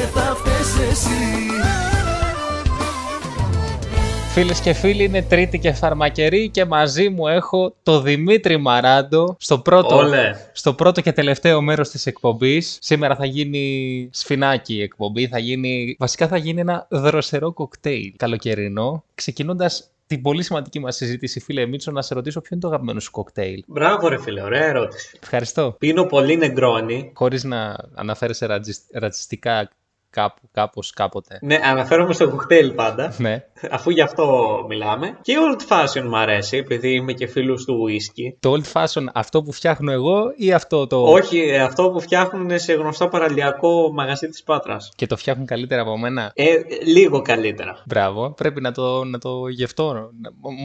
και θα φταίς εσύ Φίλες και φίλοι, είναι Τρίτη και Φαρμακερή και μαζί μου έχω το Δημήτρη Μαράντο στο πρώτο, Όλε. στο πρώτο και τελευταίο μέρος της εκπομπής. Σήμερα θα γίνει σφινάκι η εκπομπή, θα γίνει, βασικά θα γίνει ένα δροσερό κοκτέιλ καλοκαιρινό, ξεκινώντας την πολύ σημαντική μας συζήτηση, φίλε Μίτσο, να σε ρωτήσω ποιο είναι το αγαπημένο σου κοκτέιλ. Μπράβο, ρε φίλε, ωραία ερώτηση. Ευχαριστώ. Πίνω πολύ νεγκρόνι. Χωρίς να αναφέρεσαι ρατζισ- ρατσιστικά κάπου, κάπως, κάποτε. Ναι, αναφέρομαι στο κοκτέιλ πάντα, Ναι. αφού γι' αυτό μιλάμε. Και old fashion μου αρέσει, επειδή είμαι και φίλος του whisky. Το old fashion, αυτό που φτιάχνω εγώ ή αυτό το... Όχι, ε, αυτό που φτιάχνουν σε γνωστό παραλιακό μαγαζί της Πάτρας. Και το φτιάχνουν καλύτερα από μένα; Ε, λίγο καλύτερα. Μπράβο, πρέπει να το, να το γευτώ. Να-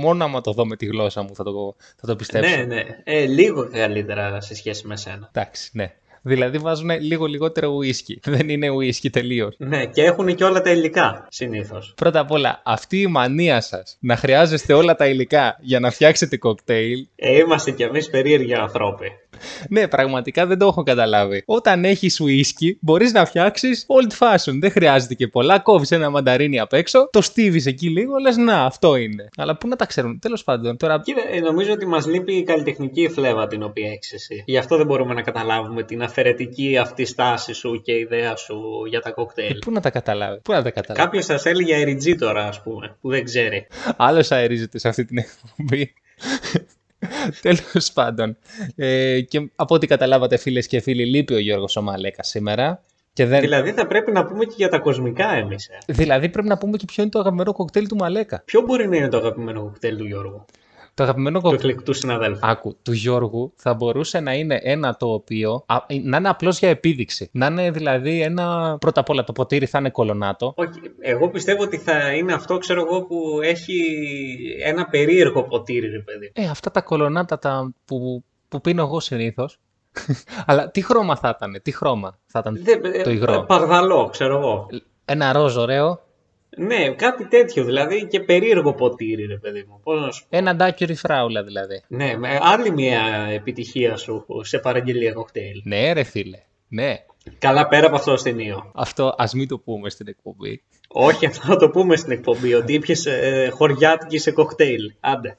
Μόνο άμα το δω με τη γλώσσα μου θα το, θα το πιστέψω. Ναι, ναι. Ε, λίγο καλύτερα σε σχέση με σένα. Εντάξει, ναι. Δηλαδή βάζουν λίγο λιγότερο ουίσκι. Δεν είναι ουίσκι τελείως. Ναι, και έχουν και όλα τα υλικά συνήθως. Πρώτα απ' όλα, αυτή η μανία σας να χρειάζεστε όλα τα υλικά για να φτιάξετε κοκτέιλ. Ε, είμαστε κι εμείς περίεργοι ανθρώποι. Ναι, πραγματικά δεν το έχω καταλάβει. Όταν έχεις ουίσκι, μπορείς να φτιάξεις old fashion. Δεν χρειάζεται και πολλά. Κόβεις ένα μανταρίνι απ' έξω, το στίβεις εκεί λίγο, λες να, αυτό είναι. Αλλά πού να τα ξέρουν. Τέλος πάντων, τώρα Κύριε, ε, νομίζω ότι μας λείπει η καλλιτεχνική φλέβα την οποία έχεις εσύ. Γι' αυτό δεν μπορούμε να καταλάβουμε την αφαιρετική αυτή στάση σου και ιδέα σου για τα Ε, κοκτέιλ. πού να τα καταλάβει. Πού να τα καταλάβει. Κάποιος σα έλεγε αεριτζή τώρα, ας πούμε, που δεν ξέρει. Άλλος αερίζεται σε αυτή την εκπομπή. Τέλος πάντων. Ε, και από ό,τι καταλάβατε, φίλες και φίλοι, λείπει ο Γιώργος Ομαλέκα σήμερα. Και δεν... Δηλαδή θα πρέπει να πούμε και για τα κοσμικά εμείς. Ε. δηλαδή πρέπει να πούμε και ποιο είναι το αγαπημένο κοκτέιλ του Μαλέκα. Ποιο μπορεί να είναι το αγαπημένο κοκτέιλ του Γιώργου, Το αγαπημένο του κοκτέιλ. εκλεκτού συναδέλφου. Άκου, του Γιώργου θα μπορούσε να είναι ένα το οποίο α, να είναι απλώς για επίδειξη. Να είναι δηλαδή ένα. Πρώτα απ' όλα το ποτήρι θα είναι κολονάτο. Όχι, εγώ πιστεύω ότι θα είναι αυτό, ξέρω εγώ, που έχει ένα περίεργο ποτήρι, ρε παιδί. Ε, αυτά τα κολονάτα τα που, που πίνω εγώ συνήθως. Αλλά τι χρώμα θα ήταν, τι χρώμα θα ήταν Δεν- το ε, υγρό; Παρδαλό, ξέρω εγώ. Ένα ροζ ωραίο, Ναι, κάτι τέτοιο δηλαδή και περίεργο ποτήρι, ρε παιδί μου. Πώς να σου... ένα ντάκιουρι φράουλα δηλαδή. Ναι, με άλλη μια επιτυχία σου σε παραγγελία κοκτέιλ. Ναι, ρε φίλε. Ναι. Καλά πέρα από αυτό το αστυνείο. Αυτό ας μην το πούμε στην εκπομπή. Όχι, αυτό θα το πούμε στην εκπομπή, ότι ήπιες ε, χωριάτικη σε κοκτέιλ. Άντε.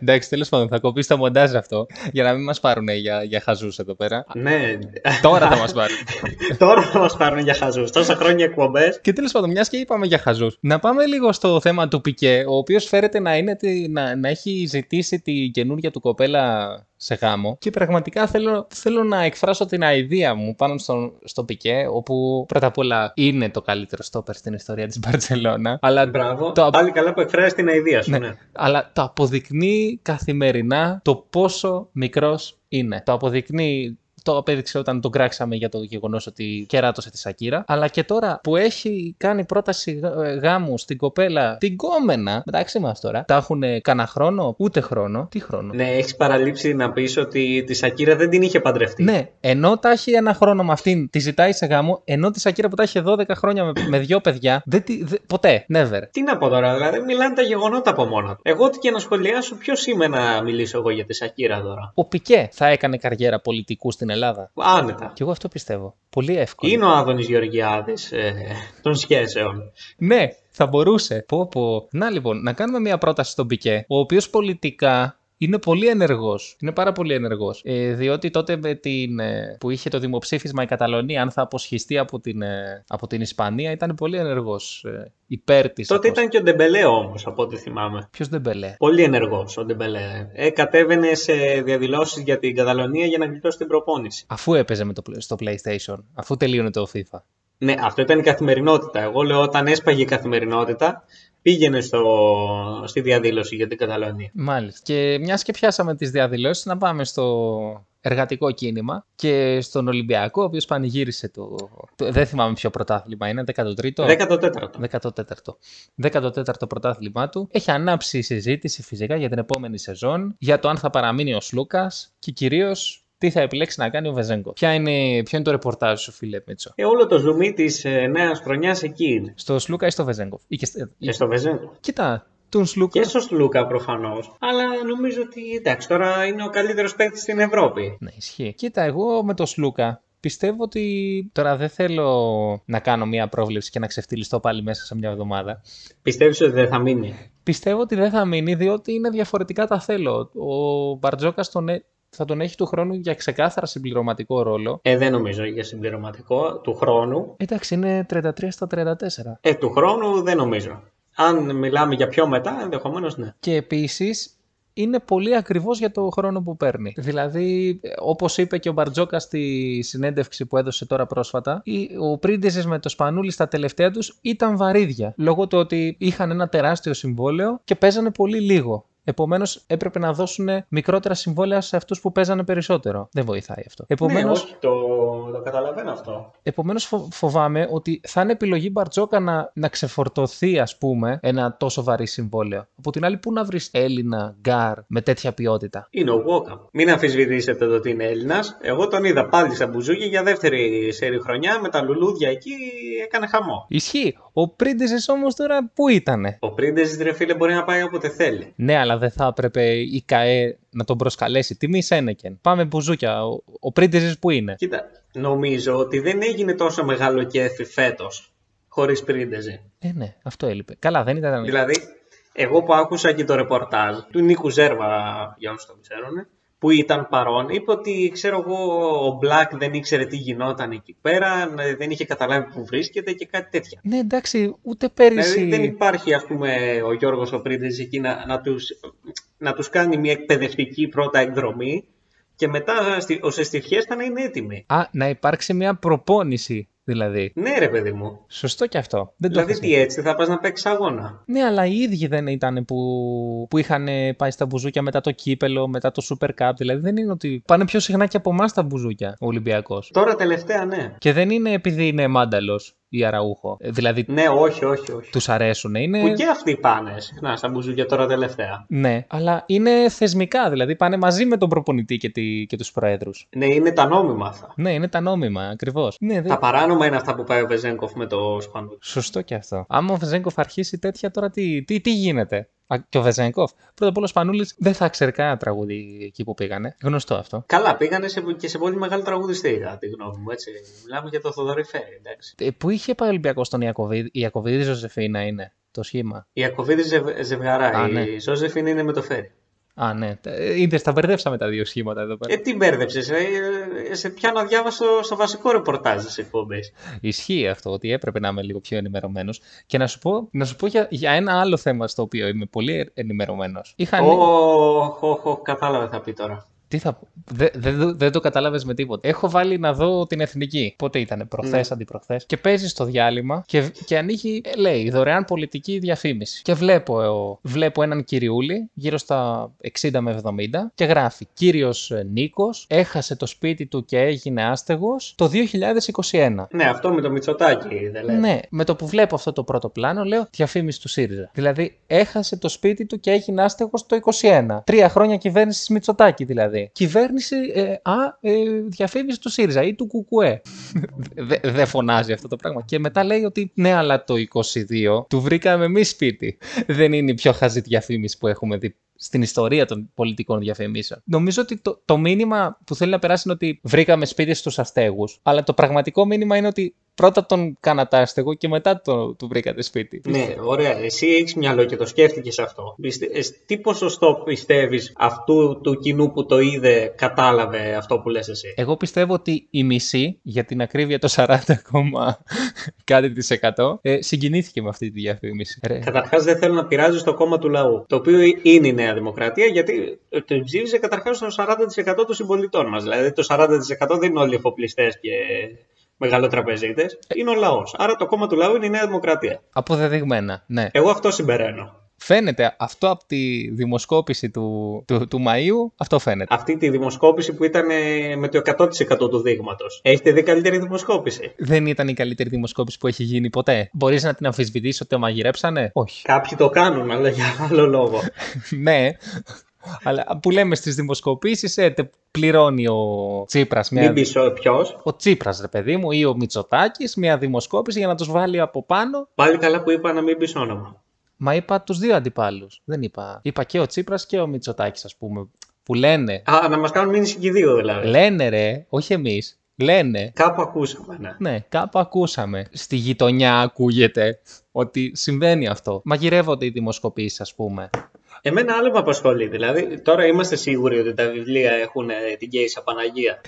Εντάξει, τέλος πάντων, θα κοπείς το μοντάζ αυτό για να μην μας πάρουν για, για χαζούς εδώ πέρα. Ναι. Τώρα θα μας πάρουν. Τώρα θα μας πάρουν για χαζούς. Τόσα χρόνια εκπομπές. Και τέλος πάντων, μιας και είπαμε για χαζούς, να πάμε λίγο στο θέμα του Πικέ, ο οποίος φέρεται να, είναι, τη- να, να έχει ζητήσει τη καινούργια του κοπέλα σε γάμο. Και πραγματικά θέλω, θέλω να εκφράσω την αηδία μου πάνω στον, στο Πικέ, όπου πρώτα απ' όλα είναι το καλύτερο στόπερ στην ιστορία της Μπαρσελόνα. Αλλά Μπράβο. το, Πάλι καλά που εκφράζει την αηδία σου. ναι, Ναι. αλλά το αποδεικνύει καθημερινά το πόσο μικρός είναι. Το αποδεικνύει το απέδειξε όταν τον κράξαμε για το γεγονός ότι κεράτωσε τη Σακύρα. Αλλά και τώρα που έχει κάνει πρόταση γα- ε, γάμου στην κοπέλα, την κόμενα, μεταξύ μας τώρα, τα έχουν κανένα χρόνο, ούτε χρόνο. Τι χρόνο. Ναι, έχεις παραλείψει να πεις ότι τη Σακύρα δεν την είχε παντρευτεί. Ναι, ενώ τα έχει ένα χρόνο με αυτήν, τη ζητάει σε γάμο, ενώ τη Σακύρα που τα έχει 12 χρόνια με, με δύο παιδιά, δεν τη, δε- ποτέ, never. Τι να πω τώρα, δηλαδή μιλάνε τα γεγονότα από μόνα του. Εγώ ό,τι και να σχολιάσω, ποιος είμαι να μιλήσω εγώ για τη Σακύρα τώρα; Ο Πικέ θα έκανε καριέρα πολιτικού στην Ελλάδα. Άνετα. Και εγώ αυτό πιστεύω. Πολύ εύκολο. Είναι ο Άδωνης Γεωργιάδης ε, των σχέσεων. Ναι, θα μπορούσε. Πω, πω. Να λοιπόν, να κάνουμε μια πρόταση στον Πικέ, ο οποίος πολιτικά είναι πολύ ενεργός. Είναι πάρα πολύ ενεργός. Ε, διότι τότε με την, ε, που είχε το δημοψήφισμα η Καταλωνία, αν θα αποσχιστεί από την, ε, από την Ισπανία, ήταν πολύ ενεργός. Ε, υπέρ της. Τότε ήταν και ο Ντεμπελέ όμως, από ό,τι θυμάμαι. Ποιος δεν μπελέ. Πολύ ενεργός ο Ντεμπελέ. Ε, κατέβαινε σε διαδηλώσεις για την Καταλωνία για να γλιτώσει την προπόνηση. Αφού έπαιζε με το, στο PlayStation, αφού τελείωνε το FIFA. Ναι, αυτό ήταν η καθημερινότητα. Εγώ λέω όταν έσπαγε η καθημερινότητα, πήγαινε στο, στη διαδήλωση για την Καταλωνία. Μάλιστα. Και μιας και πιάσαμε τις διαδηλώσεις, να πάμε στο εργατικό κίνημα και στον Ολυμπιακό, ο οποίος πανηγύρισε το, το. Δεν θυμάμαι ποιο πρωτάθλημα είναι, 13ο. 14ο. 14ο. 14ο πρωτάθλημά του. Έχει ανάψει η συζήτηση φυσικά για την επόμενη σεζόν, για το αν θα παραμείνει ο Σλούκας και κυρίως τι θα επιλέξει να κάνει ο Βεζέγκο. Ποια είναι, ποιο είναι το ρεπορτάζ σου, φίλε Μίτσο. Ε, όλο το ζουμί της ε, νέας χρονιάς εκεί είναι. Στο Σλούκα ή στο Βεζέγκο; Ή και, στε- Και στο Βεζέγκο. Κοίτα, τον Σλούκα. Και στο Σλούκα προφανώς. Αλλά νομίζω ότι εντάξει, τώρα είναι ο καλύτερος παίκτης στην Ευρώπη. Ναι, ισχύει. Κοίτα, εγώ με το Σλούκα πιστεύω ότι. Τώρα δεν θέλω να κάνω μια πρόβλεψη και να ξεφτυλιστώ πάλι μέσα σε μια εβδομάδα. Πιστεύεις ότι δεν θα μείνει; Πιστεύω ότι δεν θα μείνει διότι είναι διαφορετικά τα θέλω. Ο Μπαρτζόκας τον, ε- θα τον έχει του χρόνου για ξεκάθαρα συμπληρωματικό ρόλο. Ε, δεν νομίζω για συμπληρωματικό του χρόνου. Εντάξει, είναι 33 στα 34. Ε, του χρόνου δεν νομίζω. Αν μιλάμε για πιο μετά, ενδεχομένως ναι. Και επίσης είναι πολύ ακριβώς για το χρόνο που παίρνει. Δηλαδή, όπως είπε και ο Μπαρτζόκα στη συνέντευξη που έδωσε τώρα πρόσφατα, οι- ο Πρίντεζε με το Σπανούλι στα τελευταία τους ήταν βαρύδια. Λόγω του ότι είχαν ένα τεράστιο συμβόλαιο και παίζανε πολύ λίγο. Επομένως, έπρεπε να δώσουν μικρότερα συμβόλαια σε αυτούς που παίζανε περισσότερο. Δεν βοηθάει αυτό. Ναι, Επομένω, όχι, το, το καταλαβαίνω αυτό. Επομένως φο- φοβάμαι ότι θα είναι επιλογή Μπαρτζόκα να, να ξεφορτωθεί ας πούμε ένα τόσο βαρύ συμβόλαιο. Από την άλλη πού να βρεις Έλληνα γκαρντ με τέτοια ποιότητα; Είναι ο Walkup. Μην αμφισβητήσετε το ότι είναι Έλληνας. Εγώ τον είδα πάλι στα μπουζούκια για δεύτερη σερί χρονιά με τα λουλούδια εκεί έκανε χαμό. Ισχύει. Ο Πρίντεζες όμως τώρα πού ήτανε; Ο Πρίντεζης, ρε φίλε, μπορεί να πάει όποτε θέλει. Ναι, αλλά δεν θα έπρεπε η ΚαΕ να τον προσκαλέσει. Τιμή Σένεκεν. Πάμε μπουζούκια. Ο, ο Πρίντεζες που είναι; Κοίτα, νομίζω ότι δεν έγινε τόσο μεγάλο κέφι φέτος χωρίς Πρίντεζε. Ε, ναι, αυτό έλειπε. Καλά, δεν ήταν. Δηλαδή, εγώ που άκουσα και το ρεπορτάζ του Νίκου Ζέρβα, για όσους το ξέρουν, που ήταν παρόν, είπε ότι ξέρω εγώ, ο Black δεν ήξερε τι γινόταν εκεί πέρα, δεν είχε καταλάβει που βρίσκεται και κάτι τέτοια. Ναι, εντάξει, ούτε πέρυσι. Δηλαδή δεν υπάρχει ας πούμε ο Γιώργος ο Πρίντεζ εκεί να, να, τους, να τους κάνει μια εκπαιδευτική πρώτα εκδρομή και μετά στη- ως εστιφιές θα να είναι έτοιμοι. Α, να υπάρξει μια προπόνηση δηλαδή. Ναι ρε παιδί μου. Σωστό και αυτό. Δεν το Δηλαδή έχω τι έτσι θα πας να παίξεις αγώνα. Ναι, αλλά οι ίδιοι δεν ήταν που, που είχαν πάει στα μπουζούκια μετά το κύπελο, μετά το Super Cup. Δηλαδή δεν είναι ότι πάνε πιο συχνά και από εμάς τα μπουζούκια ο Ολυμπιακός. Τώρα τελευταία ναι. Και δεν είναι επειδή είναι μάνταλος ή αραούχο. Ε, Δηλαδή Ναι όχι όχι όχι. τους αρέσουν. Είναι... Που και αυτοί πάνε συχνά στα μπουζούκια τώρα τελευταία. Ναι, αλλά είναι θεσμικά. Δηλαδή πάνε μαζί με τον προπονητή και, τη... και τους προέδρου. Ναι είναι τα νόμιμα αυτά. Ναι, είναι τα νόμιμα ακριβώς. Ναι, δεν... Τα παράνομα είναι αυτά που πάει ο Βεζέγκοφ με το Σπανούλι. Σωστό και αυτό. Άμα ο Βεζέγκοφ αρχίσει τέτοια, τώρα τι, τι, τι γίνεται; Α, και ο Βεζέγκοφ. Πρώτα απ' όλα ο Σπανούλης δεν θα ξέρει κανένα τραγούδι εκεί που πήγανε. Γνωστό αυτό. Καλά, πήγανε σε, και σε πολύ μεγάλο τραγουδιστή, κατά τη γνώμη μου. Έτσι. Μιλάμε για το Θοδωρή Φέρι, εντάξει. Ε, πού είχε πάει ο Ολυμπιακός στον Ιακωβίδη, η Ιακωβίδη Ζωζεφίνα είναι το σχήμα; Η Ακοβίδη ζευ, ζευγαρά. Α, η ναι. Ζώζεφιν είναι με το Φέρι. Α, ναι. Ε, Είδες, τα μπερδέψαμε τα δύο σχήματα εδώ πέρα. Ε, τι μπέρδεψε, ε, σε πιάνω διάβαστο στο βασικό ρεπορτάζ τη εκπομπή. Ισχύει αυτό ότι έπρεπε να είμαι λίγο πιο ενημερωμένος. Και να σου πω, να σου πω για, για ένα άλλο θέμα στο οποίο είμαι πολύ ενημερωμένος. Είχα. ανοίξει- Ωχ, ωχ, ωχ, κατάλαβα θα πει τώρα. Τι θα πω. Δεν δε, δεν το κατάλαβες με τίποτα. Έχω βάλει να δω την εθνική. Πότε ήταν, προχθές, Ναι. αντιπροχθές. Και παίζεις στο διάλειμμα και, και ανοίγει, ε, λέει, δωρεάν πολιτική διαφήμιση. Και βλέπω, ε, βλέπω έναν κυριούλη γύρω στα 60 με 70 και γράφει Κύριος Νίκος έχασε το σπίτι του και έγινε άστεγος το 2021. Ναι, αυτό με το Μητσοτάκι δεν λέει. Ναι, με το που βλέπω αυτό το πρώτο πλάνο, λέω διαφήμιση του ΣΥΡΙΖΑ. Δηλαδή, έχασε το σπίτι του και έγινε άστεγος το 21. Τρία χρόνια κυβέρνησης Μητσοτάκη δηλαδή. Κυβέρνηση, ε, α, ε, διαφήμιση του ΣΥΡΙΖΑ ή του ΚΚΕ. Δεν δε φωνάζει αυτό το πράγμα. Και μετά λέει ότι ναι, αλλά το 22 του βρήκαμε εμείς σπίτι. Δεν είναι η πιο χαζή διαφήμιση που έχουμε δει στην ιστορία των πολιτικών διαφημίσεων. Νομίζω ότι το, το μήνυμα που θέλει να περάσει είναι ότι βρήκαμε σπίτι στους αστέγους, αλλά το πραγματικό μήνυμα είναι ότι πρώτα τον κάνατε άστεγο και μετά το, του βρήκατε σπίτι. Ναι, ωραία. Εσύ έχεις μυαλό και το σκέφτηκες αυτό. Πιστε- ε, Τι ποσοστό πιστεύεις αυτού του κοινού που το είδε κατάλαβε αυτό που λες εσύ; Εγώ πιστεύω ότι η μισή, για την ακρίβεια το 40, κάτι της εκατό, ε, συγκινήθηκε με αυτή τη διαφήμιση. Ρε, Καταρχάς, δεν θέλω να πειράζεις το κόμμα του λαού. Το οποίο είναι η Νέα Δημοκρατία, γιατί το ψήφισε καταρχάς το 40% των συμπολιτών μας. Δηλαδή, το 40% δεν είναι όλοι εφοπλιστές και μεγαλοτραπεζίτε. Είναι ο λαός. Άρα, το κόμμα του λαού είναι η Νέα Δημοκρατία. αποδεδειγμένα, ναι. Εγώ αυτό συμπεραίνω. Φαίνεται αυτό από τη δημοσκόπηση του, του, του Μαΐου, αυτό φαίνεται. Αυτή τη δημοσκόπηση που ήταν ε, με το 100% του δείγματος. Έχετε δει καλύτερη δημοσκόπηση; Δεν ήταν η καλύτερη δημοσκόπηση που έχει γίνει ποτέ. Μπορείς να την αμφισβητήσεις ότι το μαγειρέψανε; Όχι. Κάποιοι το κάνουν, αλλά για άλλο λόγο. ναι, αλλά που λέμε στις δημοσκοπήσεις, ε, τε πληρώνει ο Τσίπρας μια... Μην πεις ποιος; Ο Τσίπρας, ρε παιδί μου, ή ο Μητσοτάκης, μια δημοσκόπηση για να τους βάλει από πάνω. Πάλι καλά που είπα να μην πεις όνομα. Μα είπα τους δύο αντιπάλους. Δεν είπα. Είπα και ο Τσίπρας και ο Μητσοτάκης, ας πούμε, που λένε. Α, να μας κάνουν μήνυση και οι δύο δηλαδή. Λένε ρε, όχι εμείς. Λένε. Κάπου ακούσαμε, ναι. Ναι, κάπου ακούσαμε. Στη γειτονιά ακούγεται ότι συμβαίνει αυτό. Μαγειρεύονται οι δημοσκοπήσεις, ας πούμε. Εμένα άλλο με απασχολεί. Δηλαδή, τώρα είμαστε σίγουροι ότι τα βιβλία έχουν ε, την Γκέισα Παναγία.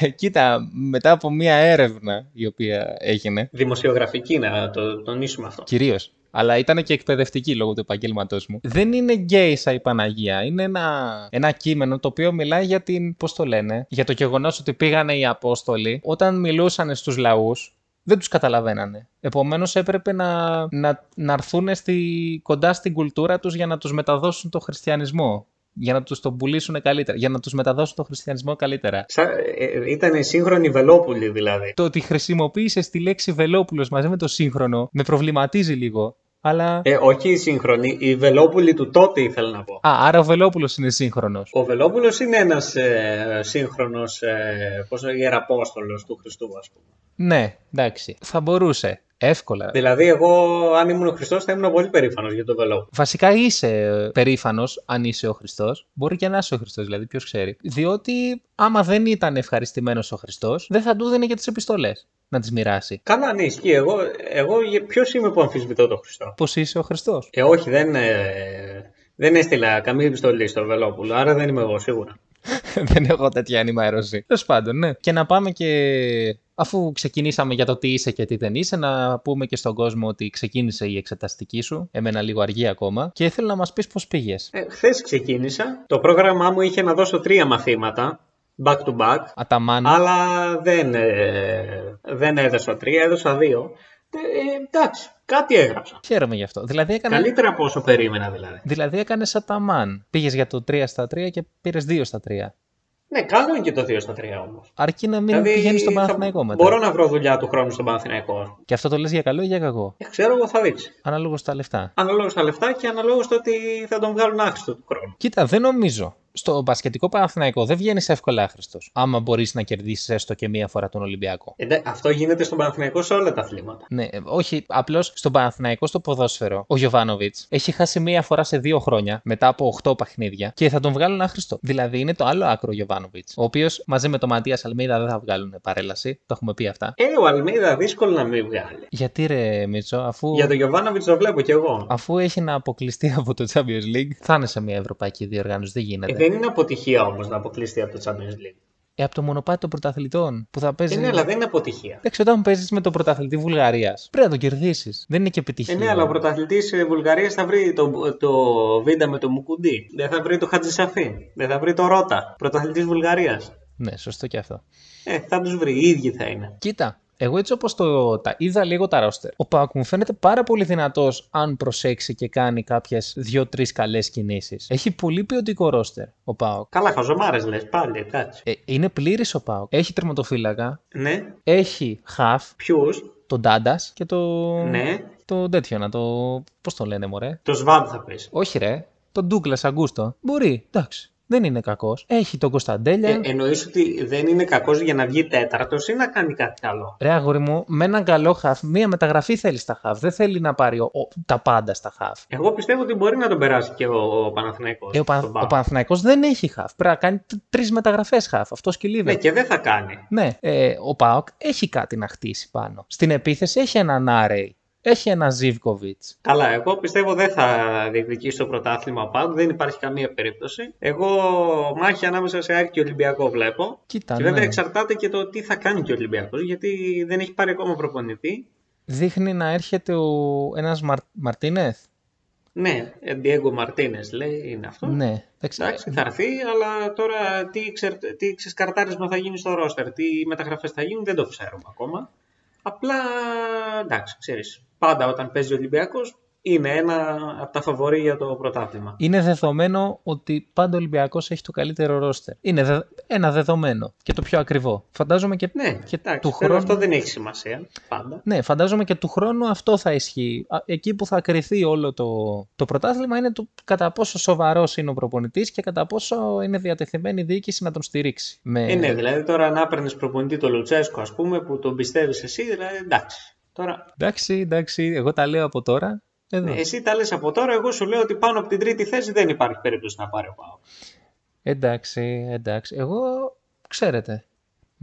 Ε, Κοίτα, μετά από μία έρευνα η οποία έγινε, Δημοσιογραφική, να το τονίσουμε αυτό. κυρίως. Αλλά ήταν και εκπαιδευτική λόγω του επαγγέλματός μου. Δεν είναι γκέισα η Παναγία. Είναι ένα, ένα κείμενο το οποίο μιλάει για την. Πώς το λένε, για το γεγονός ότι πήγανε οι Απόστολοι όταν μιλούσαν στους λαούς. Δεν τους καταλαβαίνανε. Επομένως έπρεπε να, να, να έρθουν στη, κοντά στην κουλτούρα τους για να τους μεταδώσουν το χριστιανισμό. Για να τους τον πουλήσουν καλύτερα. Για να τους μεταδώσουν το χριστιανισμό καλύτερα. Σα, ε, ήταν οι σύγχρονοι Βελόπουλοι δηλαδή. Το ότι χρησιμοποίησες τη λέξη Βελόπουλος μαζί με το σύγχρονο με προβληματίζει λίγο. Αλλά. Ε, όχι οι σύγχρονοι, οι Βελόπουλοι του τότε ήθελα να πω. Α, άρα ο Βελόπουλος είναι σύγχρονος. Ο Βελόπουλος είναι ένας ε, σύγχρονος ε, πώς, ιεραπόστολος του Χριστού, ας πούμε. Ναι, εντάξει. Θα μπορούσε. Εύκολα. Δηλαδή, εγώ αν ήμουν ο Χριστός θα ήμουν πολύ περήφανος για τον Βελόπουλο. Βασικά είσαι περήφανος αν είσαι ο Χριστός. Μπορεί και να είσαι ο Χριστός, δηλαδή, ποιος ξέρει. Διότι άμα δεν ήταν ευχαριστημένος ο Χριστός, δεν θα του δίνει και τις επιστολές να τις μοιράσει. Καλά, ναι, ισχύει. Εγώ, εγώ ποιος είμαι που αμφισβητώ τον Χριστό; Πώς είσαι ο Χριστός; Ε, όχι, δεν, ε, δεν έστειλα καμία επιστολή στο Βελόπουλο, άρα δεν είμαι εγώ σίγουρα. δεν έχω τέτοια ενημέρωση. Τέλος πάντων, ναι. Και να πάμε και. Αφού ξεκινήσαμε για το τι είσαι και τι δεν είσαι, να πούμε και στον κόσμο ότι ξεκίνησε η εξεταστική σου. Εμένα λίγο αργή ακόμα. Και θέλω να μας πεις πώς πήγες. Ε, Χθες ξεκίνησα. Το πρόγραμμά μου είχε να δώσω τρία μαθήματα. Back to back. Αταμάν. Αλλά δεν, ε, δεν έδωσα τρία, έδωσα δύο. Ε, εντάξει, κάτι έγραψα. Χαίρομαι γι' αυτό. Δηλαδή έκανε. Καλύτερα από όσο περίμενα δηλαδή. Δηλαδή έκανες αταμάν. Πήγες για το 3 στα 3 και πήρες 2 στα 3. Ναι, καλό είναι και το 2 στα 3 όμως. Αρκεί να μην πηγαίνεις στον Παναθηναϊκό μετά. Μπορώ να βρω δουλειά του χρόνου στον Παναθηναϊκό. Και αυτό το λες για καλό ή για κακό; Ε, ξέρω εγώ θα δείξει. Αναλόγως στα λεφτά. Αναλόγως στα λεφτά και αναλόγως το ότι θα τον βγάλουν άχρηστο του χρόνου. Κοίτα, δεν νομίζω. Στο μπασκετικό Παναθηναϊκό δεν βγαίνεις εύκολα άχρηστος. Άμα μπορείς να κερδίσεις έστω και μία φορά τον Ολυμπιακό. Ε, αυτό γίνεται στον Παναθηναϊκό σε όλα τα αθλήματα. Ναι, ε, όχι. Απλώς στον Παναθηναϊκό στο ποδόσφαιρο, ο Γιωβάνοβιτς έχει χάσει μία φορά σε δύο χρόνια μετά από 8 παιχνίδια και θα τον βγάλουν άχρηστο. Δηλαδή είναι το άλλο άκρο ο Γιωβάνοβιτς. Ο οποίος μαζί με τον Ματίας Αλμίδα δεν θα βγάλουν παρέλαση. Το έχουμε πει αυτά. Ε, ο Αλμίδα δύσκολο να μην βγάλει. Γιατί ρε Μίτσο, αφού. Για τον Γιωβάνοβιτς το βλέπω κι εγώ. Αφού έχει να αποκλειστεί από το Champions League, θα είναι σε μια ευρωπαϊκή διοργάνωση. Δεν γίνεται. Ε, δεν είναι αποτυχία όμως να αποκλειστεί από το Champions League. Ε, από το μονοπάτι των πρωταθλητών που θα παίζει. Ε, ναι, αλλά δεν είναι αποτυχία. Εντάξει, όταν παίζεις με τον πρωταθλητή Βουλγαρίας, πρέπει να το κερδίσεις. Δεν είναι και επιτυχία. Ε, ναι, αλλά ο πρωταθλητής Βουλγαρίας θα βρει το, το βίντα με το Μουκουντί. Δεν θα βρει το Χατζησαφή. Δεν θα βρει το Ρότα. Πρωταθλητής Βουλγαρίας. Ναι, σωστό και αυτό. Ε, θα τους βρει. Οι ίδιοι θα είναι. Κοίτα, εγώ έτσι όπως το τα είδα λίγο τα ρόστερ, ο Πάουκ μου φαίνεται πάρα πολύ δυνατός αν προσέξει και κάνει κάποιες δύο-τρεις καλές κινήσεις. Έχει πολύ ποιοτικό ρόστερ ο Πάουκ. Καλά, χαζομάρες λες πάλι, εντάξει. Ε, είναι πλήρης ο Πάουκ. Έχει τερματοφύλακα, Ναι. έχει χαφ, Ποιους; τον Ντάντα και το. Ναι. Το τέτοιο να το. Πώς το λένε, μωρέ; Το Σβάμπ θα πεις. Όχι, ρε. Τον Ντούγκλας Αγκούστο. Μπορεί, εντάξει. Δεν είναι κακός. Έχει τον Κωνσταντέλια. Ε, εννοείς ότι δεν είναι κακός για να βγει τέταρτος ή να κάνει κάτι καλό; Ρε αγόρι μου, με έναν καλό χαφ, μία μεταγραφή θέλει στα χαφ. Δεν θέλει να πάρει ο, ο- τα πάντα στα χαφ. Εγώ πιστεύω ότι μπορεί να τον περάσει και ο, ο Παναθηναϊκός. Ε, ο, Πα- στον ο Πάο. Παναθηναϊκός δεν έχει χαφ. Πρέπει να κάνει τρεις μεταγραφές χαφ. Αυτό Ναι, κυλίδε. και δεν θα κάνει. Ναι, ε, ο Πάοκ έχει κάτι να χτίσει πάνω. Στην επίθεση έχει έναν Άρεϊ. Έχει έναν Ζίβκοβιτ. Καλά, εγώ πιστεύω δεν θα διεκδικήσει το πρωτάθλημα ο Πάοκ, δεν υπάρχει καμία περίπτωση. Εγώ μάχη ανάμεσα σε Άκη και Ολυμπιακό βλέπω. Κοίτα, και βέβαια ναι. εξαρτάται και το τι θα κάνει και ο Ολυμπιακός, γιατί δεν έχει πάρει ακόμα προπονητή. Δείχνει να έρχεται ο... ένας Μαρ... Μαρτίνεθ. Ναι, Διέγκο Μαρτίνε λέει είναι αυτό. Ναι. Εντάξει. Εντάξει, θα έρθει, αλλά τώρα τι, ξερ, τι ξεσκαρτάρισμα θα γίνει στο ρόστερ, τι μεταγραφές θα γίνουν, δεν το ξέρουμε ακόμα. Απλά, εντάξει, ξέρεις, πάντα όταν παίζει ο Ολυμπιακός είναι ένα από τα φαβορή για το πρωτάθλημα. Είναι δεδομένο ότι πάντα ο Ολυμπιακός έχει το καλύτερο ρόστερ. Είναι δε... ένα δεδομένο και το πιο ακριβό. Φαντάζομαι και, Ναι, και εντάξει, του βέβαια χρόνου. αυτό δεν έχει σημασία πάντα. Ναι, φαντάζομαι και του χρόνου αυτό θα ισχύει. Α, Εκεί που θα κρυθεί όλο το, το πρωτάθλημα είναι το κατά πόσο σοβαρός είναι ο προπονητής και κατά πόσο είναι διατεθειμένη η διοίκηση να τον στηρίξει. Με... Ε, ναι, δηλαδή τώρα να παίρνει προπονητή το Λουτσέσκο, ας πούμε, που τον πιστεύεις εσύ, δηλαδή εντάξει. Τώρα, Εντάξει, εντάξει, εγώ τα λέω από τώρα. Εδώ. ναι, εσύ τα λες από τώρα, εγώ σου λέω ότι πάνω από την τρίτη θέση δεν υπάρχει περίπτωση να πάρει ο Πάο. Εντάξει, εντάξει. Εγώ, ξέρετε,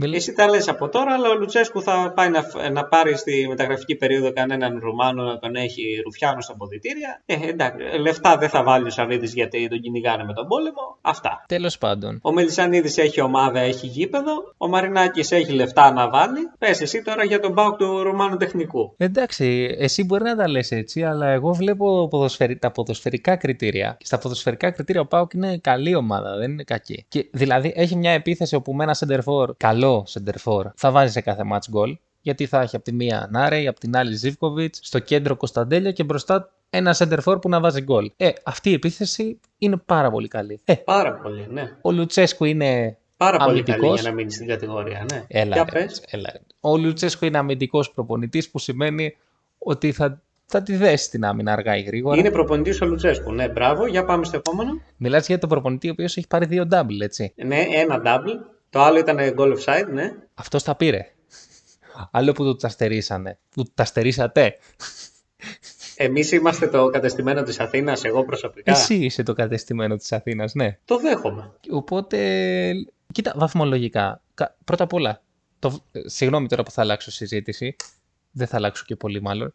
Μιλ- Εσύ τα λες από τώρα, αλλά ο Λουτσέσκου θα πάει να, να πάρει στη μεταγραφική περίοδο κανέναν Ρουμάνο να τον έχει ρουφιάνο στα αποδητήρια. Ε, εντάξει, λεφτά δεν θα βάλει ο Σαββίδης γιατί τον κυνηγάνε με τον πόλεμο. Αυτά. Τέλος πάντων. Ο Μελισανίδης έχει ομάδα, έχει γήπεδο. Ο Μαρινάκης έχει λεφτά να βάλει. Πες εσύ τώρα για τον Μπάουκ του Ρουμάνου τεχνικού. Εντάξει, εσύ μπορεί να τα λες έτσι, αλλά εγώ βλέπω ποδοσφαιρι... τα ποδοσφαιρικά κριτήρια. Και στα ποδοσφαιρικά κριτήρια ο Πάουκ είναι καλή ομάδα, δεν είναι κακή. Και δηλαδή έχει μια επίθεση όπου με ένα center for, καλό center for, θα βάζει σε κάθε match goal. Γιατί θα έχει από τη μία Νάρεϊ, από την άλλη Ζίβκοβιτ, στο κέντρο Κωνσταντέλια και μπροστά ένα center for που να βάζει γκολ. Ε, αυτή η επίθεση είναι πάρα πολύ καλή. Ε, Πάρα πολύ, ναι. ο Λουτσέσκου είναι Πάρα πολύ καλή Αμυντικός. για να μείνει στην κατηγορία, ναι. Έλα, Για ρε, πες. έλα. ρε. Ο Λουτσέσκο είναι αμυντικός προπονητής που σημαίνει ότι θα, θα τη δέσει την άμυνα αργά ή γρήγορα. Είναι προπονητής ο Λουτσέσκου. Ναι, μπράβο. Για πάμε στο επόμενο. Μιλάς για τον προπονητή ο οποίος έχει πάρει δύο double, έτσι. Ναι, ένα double. Το άλλο ήταν goal offside, ναι. Αυτός τα πήρε. Άλλο που του τα στερήσανε. Που τα στερήσατε. Εμείς είμαστε το κατεστημένο της Αθήνας, εγώ προσωπικά. Εσύ είσαι το κατεστημένο της Αθήνας, ναι. Το δέχομαι. Οπότε. Κοίτα, βαθμολογικά. κα- Πρώτα απ' όλα. Το... ε, Συγγνώμη τώρα που θα αλλάξω συζήτηση. Δεν θα αλλάξω και πολύ, μάλλον.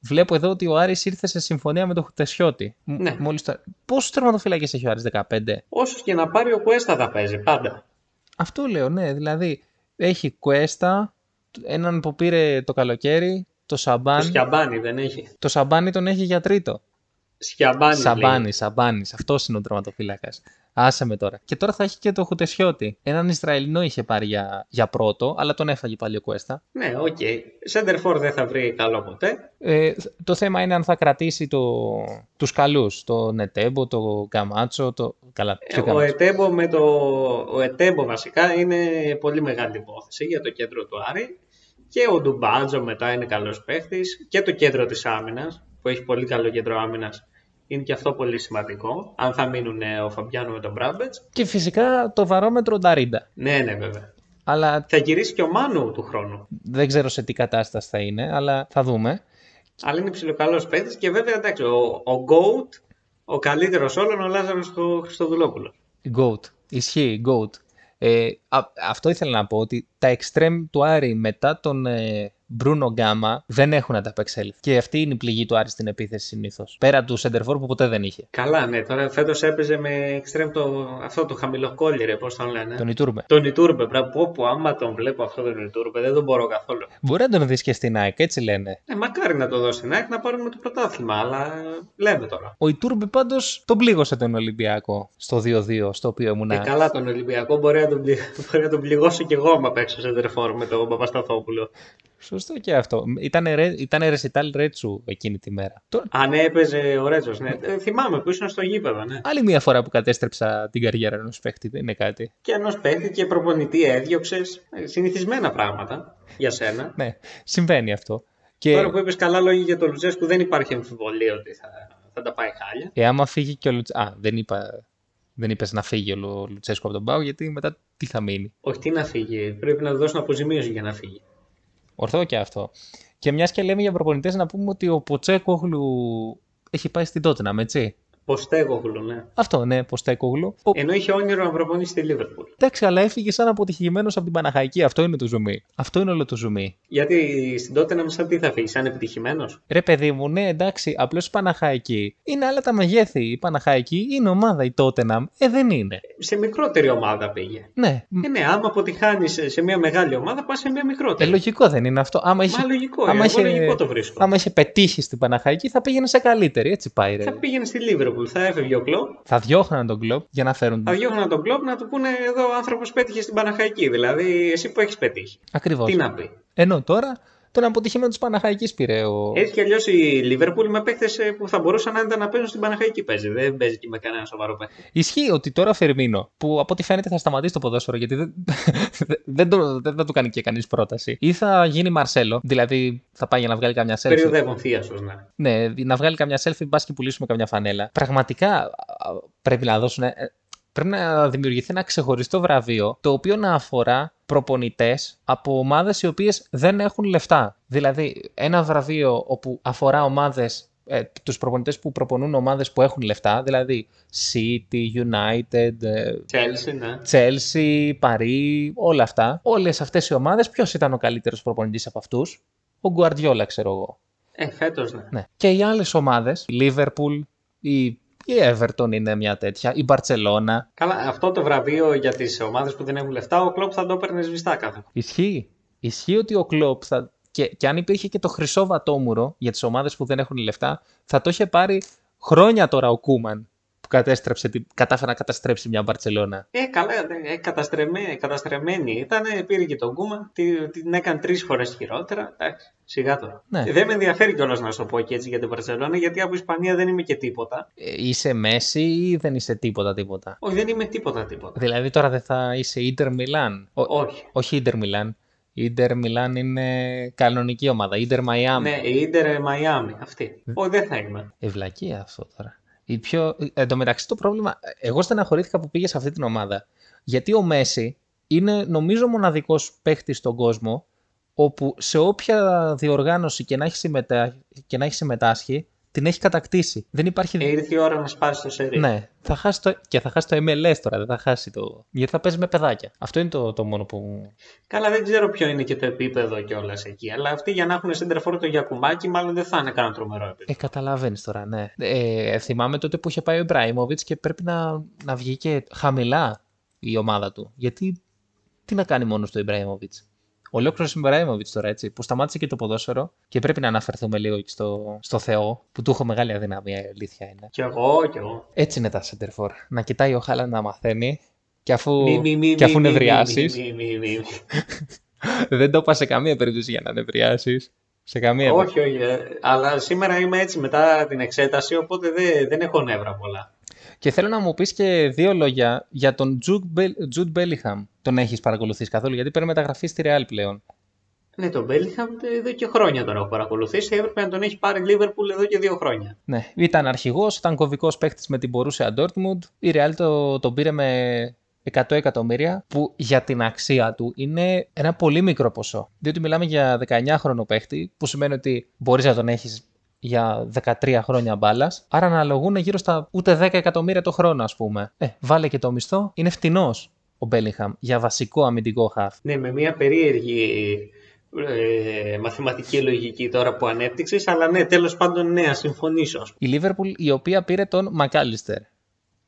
Βλέπω εδώ ότι ο Άρης ήρθε σε συμφωνία με τον Χουτεσιώτη. Μ- Ναι. Μόλις το... Πόσους τερματοφύλακες έχει ο Άρης, 15? Όσο και να πάρει ο Κουέστα θα παίζει πάντα. Αυτό λέω, ναι. Δηλαδή, έχει Κουέστα, έναν που πήρε το καλοκαίρι, το Το Σαμπάν. Σκιαμπάνι δεν έχει. Το Σαμπάνι τον έχει για τρίτο. Σκιαμπάνι. Σαμπάνι, Σαμπάνι. Αυτός είναι ο τερματοφύλακας. Άσε με τώρα. Και τώρα θα έχει και το Χουτεσιώτη. Έναν Ισραηλινό είχε πάρει για, για πρώτο, αλλά τον έφαγε πάλι ο Κουέστα. Ναι, οκ. Σέντερ φορ δεν θα βρει καλό ποτέ. Ε, το θέμα είναι αν θα κρατήσει το, τους καλούς. Τον Ετέμπο, το Γκαμάτσο, το... Καλά, Ε, ποιο Ο Γκαμάτσο; Ετέμπο, με το... ο Ετέμπο βασικά είναι πολύ μεγάλη υπόθεση για το κέντρο του Άρη. Και ο Ντουμπάτζο μετά είναι καλός παίχτης. Και το κέντρο της άμυνας, που έχει πολύ καλό κέντρο άμυνας, είναι και αυτό πολύ σημαντικό. Αν θα μείνουν ε, ο Φαμπιάνο με τον Μπράμπετς. Και φυσικά το βαρόμετρο Νταρίντα. Ναι, ναι, βέβαια. Αλλά Θα γυρίσει και ο Μάνου του χρόνου. δεν ξέρω σε τι κατάσταση θα είναι, αλλά θα δούμε. Αλλά είναι ψιλοκαλός παίχτης και βέβαια εντάξει, ο, ο GOAT, ο καλύτερος όλων, ο Λάζαρος Χριστοδουλόπουλος. Goat. Ισχύει, Goat. Ε, α- αυτό ήθελα να πω ότι τα extreme του Άρη μετά τον ε, Μπρούνο Γκάμα δεν έχουν ανταπεξέλθει. Και αυτή είναι η πληγή του Άρη στην επίθεση συνήθως. Πέρα του Σεντερφόρ που ποτέ δεν είχε. Καλά, ναι, τώρα φέτος έπαιζε με εξτρέμ το, αυτό το χαμηλοκόλλη, ρε, πώς τον λένε. Τον Ιτούρμπε. Τον Ιτούρμπε, μπράβο, πω, πω, άμα τον βλέπω αυτό τον Ιτούρμπε, δεν τον μπορώ καθόλου. Μπορεί να τον δεις και στην ΑΕΚ, έτσι λένε. Ε, μακάρι να το δώσει στην ΑΕΚ να πάρουμε το πρωτάθλημα, αλλά ε, λέμε τώρα. Ο Ιτούρμπε πάντως τον πλήγωσε τον Ολυμπιακό στο 2-2, στο οποίο ήμουν. Ε, καλά τον Ολυμπιακό, μπορεί να τον, πλη... μπορεί να τον πληγώσω κι εγώ άμα παίξω σε τερφόρ με τον Παπασταθόπουλο. Σωστό και αυτό. Ήταν, ρε, ήταν ρεσιτάλ Ρέτσου εκείνη τη μέρα. Τώρα, Αν έπαιζε ο Ρέτσος, ναι. Ε, θυμάμαι που ήσουν στο γήπεδο, ναι. άλλη μια φορά που κατέστρεψα την καριέρα ενός παίχτη, δεν είναι κάτι. Και ενός παίχτη και προπονητή έδιωξες. Συνηθισμένα πράγματα για σένα. Ναι, συμβαίνει αυτό. Και Τώρα που είπες καλά λόγια για τον Λουτσέσκου, δεν υπάρχει αμφιβολία ότι θα, θα τα πάει χάλια. ε, άμα φύγει και ο Λουτς... Α, δεν είπα... Δεν είπες να φύγει ο Λου- Λουτσέσκο από τον Πάο, γιατί μετά τι θα μείνει; Όχι, τι να φύγει. Πρέπει να του δώσουν αποζημίωση για να φύγει. Ορθό και αυτό. Και μιας και λέμε για προπονητές, να πούμε ότι ο Ποτσέκογλου έχει πάει στην Τότεναμ, έτσι. Ποστέγογλου, ναι. Αυτό, ναι, Ποστέκογλου. Ο... Ενώ είχε όνειρο να προπονήσει στη Λίβερπουλ. Εντάξει, αλλά έφυγε σαν αποτυχημένος από την Παναχαϊκή. Αυτό είναι το ζουμί. Αυτό είναι όλο το ζουμί. Γιατί στην τότε να σαν τι θα φύγει, σαν επιτυχημένος; Ρε παιδί μου, ναι, εντάξει, απλώς η Παναχαϊκή είναι άλλα τα μεγέθη. Η Παναχαϊκή είναι ομάδα, η Τότεναμ. Ε, δεν είναι. Σε μικρότερη ομάδα πήγε. Ναι. Ε, ναι, άμα αποτυχάνεις σε σε μια μεγάλη ομάδα, πας σε μια Ε, μικρότερη. λογικό δεν είναι αυτό. Άμα είχε, Μα λογικό, άμα εγώ είχε- λογικό το βρίσκω. άμα είχε πετύχει στην Παναχαϊκή, θα πήγαινε σε καλύτερη. Έτσι πάει, ρε. Θα πήγαινε στη Λίβερπουλ, θα έφευγε ο κλοπ, Θα διώχναν τον κλοπ για να φέρουν. θα διώχναν τον κλοπ να του πούνε εδώ ο άνθρωπος πέτυχε στην Παναχαϊκή. Δηλαδή, εσύ που έχεις πετύχει. Ακριβώς. Τι να πει. Ενώ τώρα τον αποτυχημένο της Παναχαϊκής πήρε ο. Έτσι κι αλλιώς η Λίβερπουλ με παίχτε που θα μπορούσαν να ήταν να παίζουν στην Παναχαϊκή παίζει. Δεν παίζει και με κανένα σοβαρό παίχτη. Ισχύει ότι τώρα ο Φερμίνο, που από ό,τι φαίνεται θα σταματήσει το ποδόσφαιρο γιατί δεν, δεν, το, δεν θα του κάνει και κανείς πρόταση, ή θα γίνει Μαρσέλο, δηλαδή θα πάει για να βγάλει καμιά selfie. Περιοδεύουν θεία σου, ναι. Ναι, να βγάλει καμιά selfie, μπας και πουλήσουμε καμιά φανέλα. Πραγματικά α, πρέπει να δώσουν. Ε, Πρέπει να δημιουργηθεί ένα ξεχωριστό βραβείο το οποίο να αφορά προπονητές από ομάδες οι οποίες δεν έχουν λεφτά. Δηλαδή, ένα βραβείο όπου αφορά ομάδες ε, τους προπονητές που προπονούν ομάδες που έχουν λεφτά, δηλαδή City, United, ε, Chelsea, ναι. Chelsea, Paris, όλα αυτά. Όλες αυτές οι ομάδες, ποιος ήταν ο καλύτερος προπονητής από αυτούς; Ο Guardiola, ξέρω εγώ. Ε, φέτος, ναι. Ναι. Και οι άλλες ομάδες, η Liverpool, η, η Everton είναι μια τέτοια, η Barcelona. Καλά, αυτό το βραβείο για τις ομάδες που δεν έχουν λεφτά, ο Κλόπ θα το έπαιρνε σβηστά κάθε φορά. Ισχύει. Ισχύει ότι ο Κλόπ θα... Και, και αν υπήρχε και το χρυσό βατόμουρο για τις ομάδες που δεν έχουν λεφτά, θα το είχε πάρει χρόνια τώρα ο Κούμαν που κατέστρεψε, την- κατάφερε να καταστρέψει μια Μπαρτσελώνα. Ε, καλά, ε, καταστρεμέ- καταστρεμμένη ήταν, πήρε και τον Κούμαν, τη- την έκανε τρεις φορές χειρότερα. Εντάξει, σιγά τώρα. Ναι. Ε, Δεν με ενδιαφέρει κιόλας να σου το πω και έτσι για την Μπαρτσελόνα, γιατί από Ισπανία δεν είμαι και τίποτα. Ε, Είσαι Μέσι ή δεν είσαι τίποτα τίποτα; Όχι, δεν είμαι τίποτα τίποτα. Δηλαδή τώρα δεν θα είσαι Ίντερ Μιλάν; Ο- Όχι. όχι Ίντερ Μιλάν. Η Ίντερ Μιλάν είναι κανονική ομάδα. Ίντερ Μαϊάμι. Ναι, η Ίντερ Μαϊάμι, αυτή. Όχι, δεν θα είμαι. Ευλακία αυτό τώρα. Η πιο... Εν τω μεταξύ το πρόβλημα, εγώ στεναχωρήθηκα που πήγε σε αυτή την ομάδα. Γιατί ο Μέση είναι νομίζω μοναδικός παίχτης στον κόσμο όπου σε όποια διοργάνωση και να έχει, συμμετά... και να έχει συμμετάσχει την έχει κατακτήσει. Δεν υπάρχει... Ε, ήρθε η ώρα να σπάσει το σερί. Ναι, θα χάσει το... και θα χάσει το MLS τώρα, δεν θα χάσει το... Γιατί θα παίζει με παιδάκια. Αυτό είναι το, το μόνο που... Καλά, δεν ξέρω ποιο είναι και το επίπεδο κιόλας εκεί. Αλλά αυτοί για να έχουν σέντερφορ το Γιακουμάκι, μάλλον δεν θα είναι κανένα τρομερό επίπεδο. Ε, καταλαβαίνεις τώρα, ναι. Ε, θυμάμαι τότε που είχε πάει ο Ιμπράιμοβιτ και πρέπει να, να βγήκε χαμηλά η ομάδα του. Γιατί τι να κάνει μόνος του Ιμπράιμοβιτ. Ολόκληρο Ιμπράιμοβιτ τώρα έτσι, που σταμάτησε και το ποδόσφαιρο και πρέπει να αναφερθούμε λίγο και στο, στο Θεό, που του έχω μεγάλη αδυναμία, η αλήθεια είναι. Κι εγώ, κι εγώ. Έτσι είναι τα Σέντερφορ. Να κοιτάει ο Χάλαν να μαθαίνει και αφού, Μη, μη, μη, και αφού μη, μη, νευριάσει. μη, μη, μη, μη, μη. δεν το είπα σε καμία περίπτωση για να νευριάσεις. Σε καμία Όχι, όχι. ε, Αλλά σήμερα είμαι έτσι μετά την εξέταση, οπότε δεν, δεν έχω νεύρα πολλά. Και θέλω να μου πεις και δύο λόγια για τον Jude Bellingham. Τον έχεις παρακολουθήσει καθόλου, γιατί παίρνει μεταγραφή στη Real πλέον. Ναι, τον Μπέλιχαμ εδώ και χρόνια τον έχω παρακολουθήσει. Έπρεπε να τον έχει πάρει η Λίβερπουλ εδώ και δύο χρόνια. Ναι, ήταν αρχηγός, ήταν κομβικός παίχτης με την Borussia Dortmund. Η Real το, τον πήρε με 100 εκατομμύρια, που για την αξία του είναι ένα πολύ μικρό ποσό. Διότι μιλάμε για 19χρονο παίχτη, που σημαίνει ότι μπορείς να τον έχεις για 13 χρόνια μπάλας. Άρα αναλογούν γύρω στα ούτε 10 εκατομμύρια το χρόνο, ας πούμε. Ε, βάλε και το μισθό, είναι φτηνός ο Μπέλιγχαμ για βασικό αμυντικό χαφ. Ναι, με μια περίεργη ε, μαθηματική λογική τώρα που ανέπτυξες, αλλά ναι, τέλος πάντων ναι, ας συμφωνήσω. Η Λίβερπουλ η οποία πήρε τον Μακάλιστερ.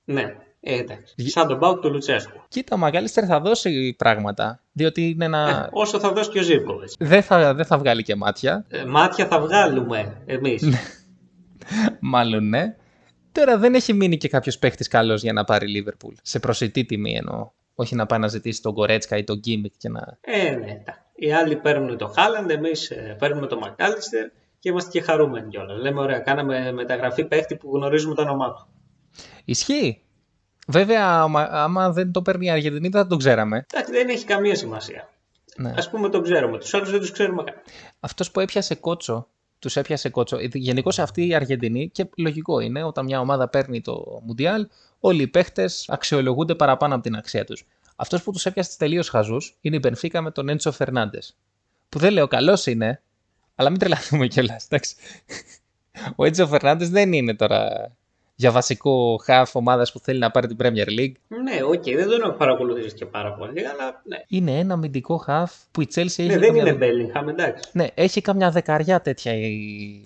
Ναι, ε, εντάξει. Σαν τον Μπάουκ του Λουτσέσκου. Κοίτα, ο Μακάλιστερ θα δώσει πράγματα. Διότι είναι ένα. Ε, όσο θα δώσει και ο Ζήβκοβιτ. Δεν θα, δεν θα βγάλει και μάτια. Ε, μάτια θα βγάλουμε εμείς. Μάλλον ναι. Τώρα δεν έχει μείνει και κάποιος παίχτης καλός για να πάρει Λίβερπουλ. Σε προσιτή τιμή εννοώ. Όχι να πάει να ζητήσει τον Κορέτσκα ή τον Γκίμικ και να. Ε, ναι, εντάξει. Οι άλλοι παίρνουν το Χάλαντ, εμείς παίρνουμε το Μακάλιστερ και είμαστε και χαρούμενοι κιόλας. Λέμε, ωραία, κάναμε μεταγραφή παίχτη που γνωρίζουμε το όνομά του. Ισχύει. Βέβαια, άμα, άμα δεν το παίρνει η Αργεντινή, δεν θα τον ξέραμε. Εντάξει, δεν έχει καμία σημασία. Ναι. Α πούμε τον ξέρουμε. Τους άλλους δεν τους ξέρουμε καν. Αυτός που έπιασε κότσο, τους έπιασε κότσο. Γενικώς αυτή η Αργεντινή, και λογικό είναι, όταν μια ομάδα παίρνει το Μουντιάλ, όλοι οι παίχτες αξιολογούνται παραπάνω από την αξία τους. Αυτός που τους έπιασε τελείως χαζούς είναι η Μπενφίκα με τον Έντσο Φερνάντες. Που δεν λέω καλός είναι, αλλά μην τρελαθούμε κιόλας. Ο Έντσο Φερνάντες δεν είναι τώρα για βασικό χαφ ομάδας που θέλει να πάρει την Premier League. Ναι, ok, okay, δεν τον έχω παρακολουθήσει και πάρα πολύ, αλλά ναι. Είναι ένα αμυντικό χαφ που η Chelsea έχει. Ναι, δεν είναι Bellingham, εντάξει. Ναι, έχει καμιά δεκαριά τέτοια η,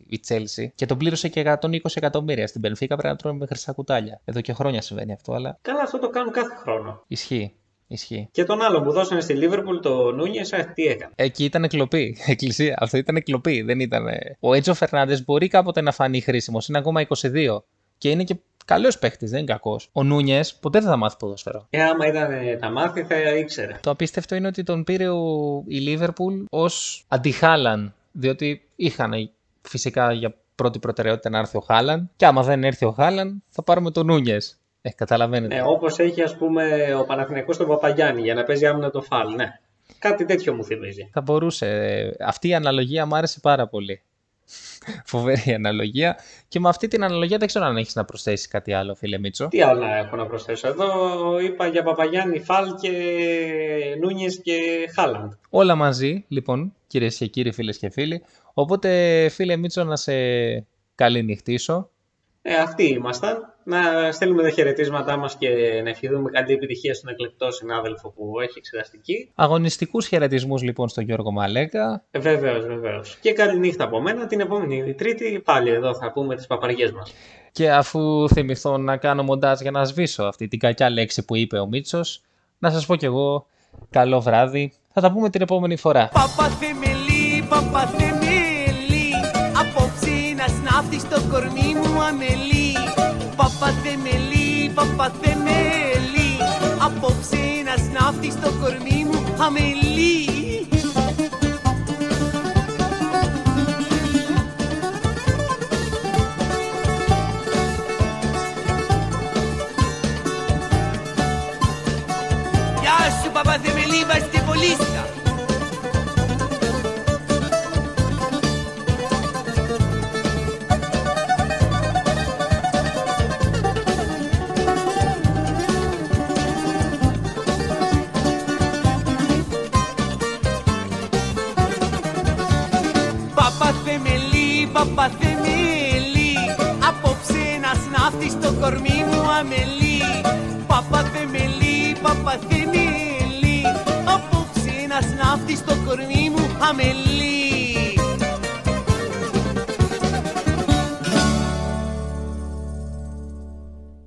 η Chelsea και τον πλήρωσε και 120 εκατομμύρια. Στην Μπενφίκα πρέπει να τρώμε με χρυσά κουτάλια. Εδώ και χρόνια συμβαίνει αυτό, αλλά. Καλά, αυτό το κάνουν κάθε χρόνο. Ισχύει. Ισχύει. Και τον άλλο που δώσανε στη Λίβερπουλ, το Νούνιες, τι έκανε. Εκεί ήταν κλοπή. Εκκλησία. Αυτό ήταν κλοπή. Δεν ήταν. Ο Έτζο Φερνάντε μπορεί κάποτε να φανεί χρήσιμος. Είναι ακόμα 22. Και είναι και καλός παίχτης, δεν είναι κακός. Ο Νούνιες ποτέ δεν θα μάθει ποδόσφαιρο. Ε, άμα ήταν να μάθει, θα ήξερε. Το απίστευτο είναι ότι τον πήρε ο, η Λίβερπουλ ως αντιχάλαν. Διότι είχαν φυσικά για πρώτη προτεραιότητα να έρθει ο Χάλαν. Και άμα δεν έρθει ο Χάλαν, θα πάρουμε τον Νούνιες. Ε, καταλαβαίνετε. Ναι, όπως έχει ας πούμε ο Παναθηναϊκός τον Παπαγιάννη για να παίζει άμυνα το φάλ. Ναι. Κάτι τέτοιο μου θυμίζει. Θα μπορούσε. Αυτή η αναλογία μου άρεσε πάρα πολύ. Φοβερή αναλογία. Και με αυτή την αναλογία δεν ξέρω αν έχεις να προσθέσεις κάτι άλλο, φίλε Μίτσο. Τι άλλο έχω να προσθέσω; Εδώ είπα για Παπαγιάννη, Φαλ και Νούνιες και Χάλαντ. Όλα μαζί, λοιπόν, κυρίες και κύριοι, φίλες και φίλοι. Οπότε, φίλε Μίτσο, να σε Καλή νυχτήσω. Ε, αυτοί ήμασταν. Να στέλνουμε τα χαιρετίσματά μας και να ευχηθούμε καλή επιτυχία στον εκλεκτό συνάδελφο που έχει εξεταστική. Αγωνιστικούς χαιρετισμούς λοιπόν στον Γιώργο Μαλέκα. Ε, βεβαίως, βεβαίως. Και καλή νύχτα από μένα. Την επόμενη Τρίτη πάλι εδώ θα πούμε τις παπαριές μας. Και αφού θυμηθώ να κάνω μοντάζ για να σβήσω αυτή την κακιά λέξη που είπε ο Μίτσος, να σας πω κι εγώ καλό βράδυ. Θα τα πούμε την επόμενη φορά. Παπαθεμελή, παπαθεμελή Απόψε να σνάφτει στο κορμί μου αμελή Παπαθεμελή, παπαθεμελή Απόψε να σνάφτει στο κορμί μου αμελή Γεια σου παπαθεμελή βαστιβολίστα Παπαθεμελή,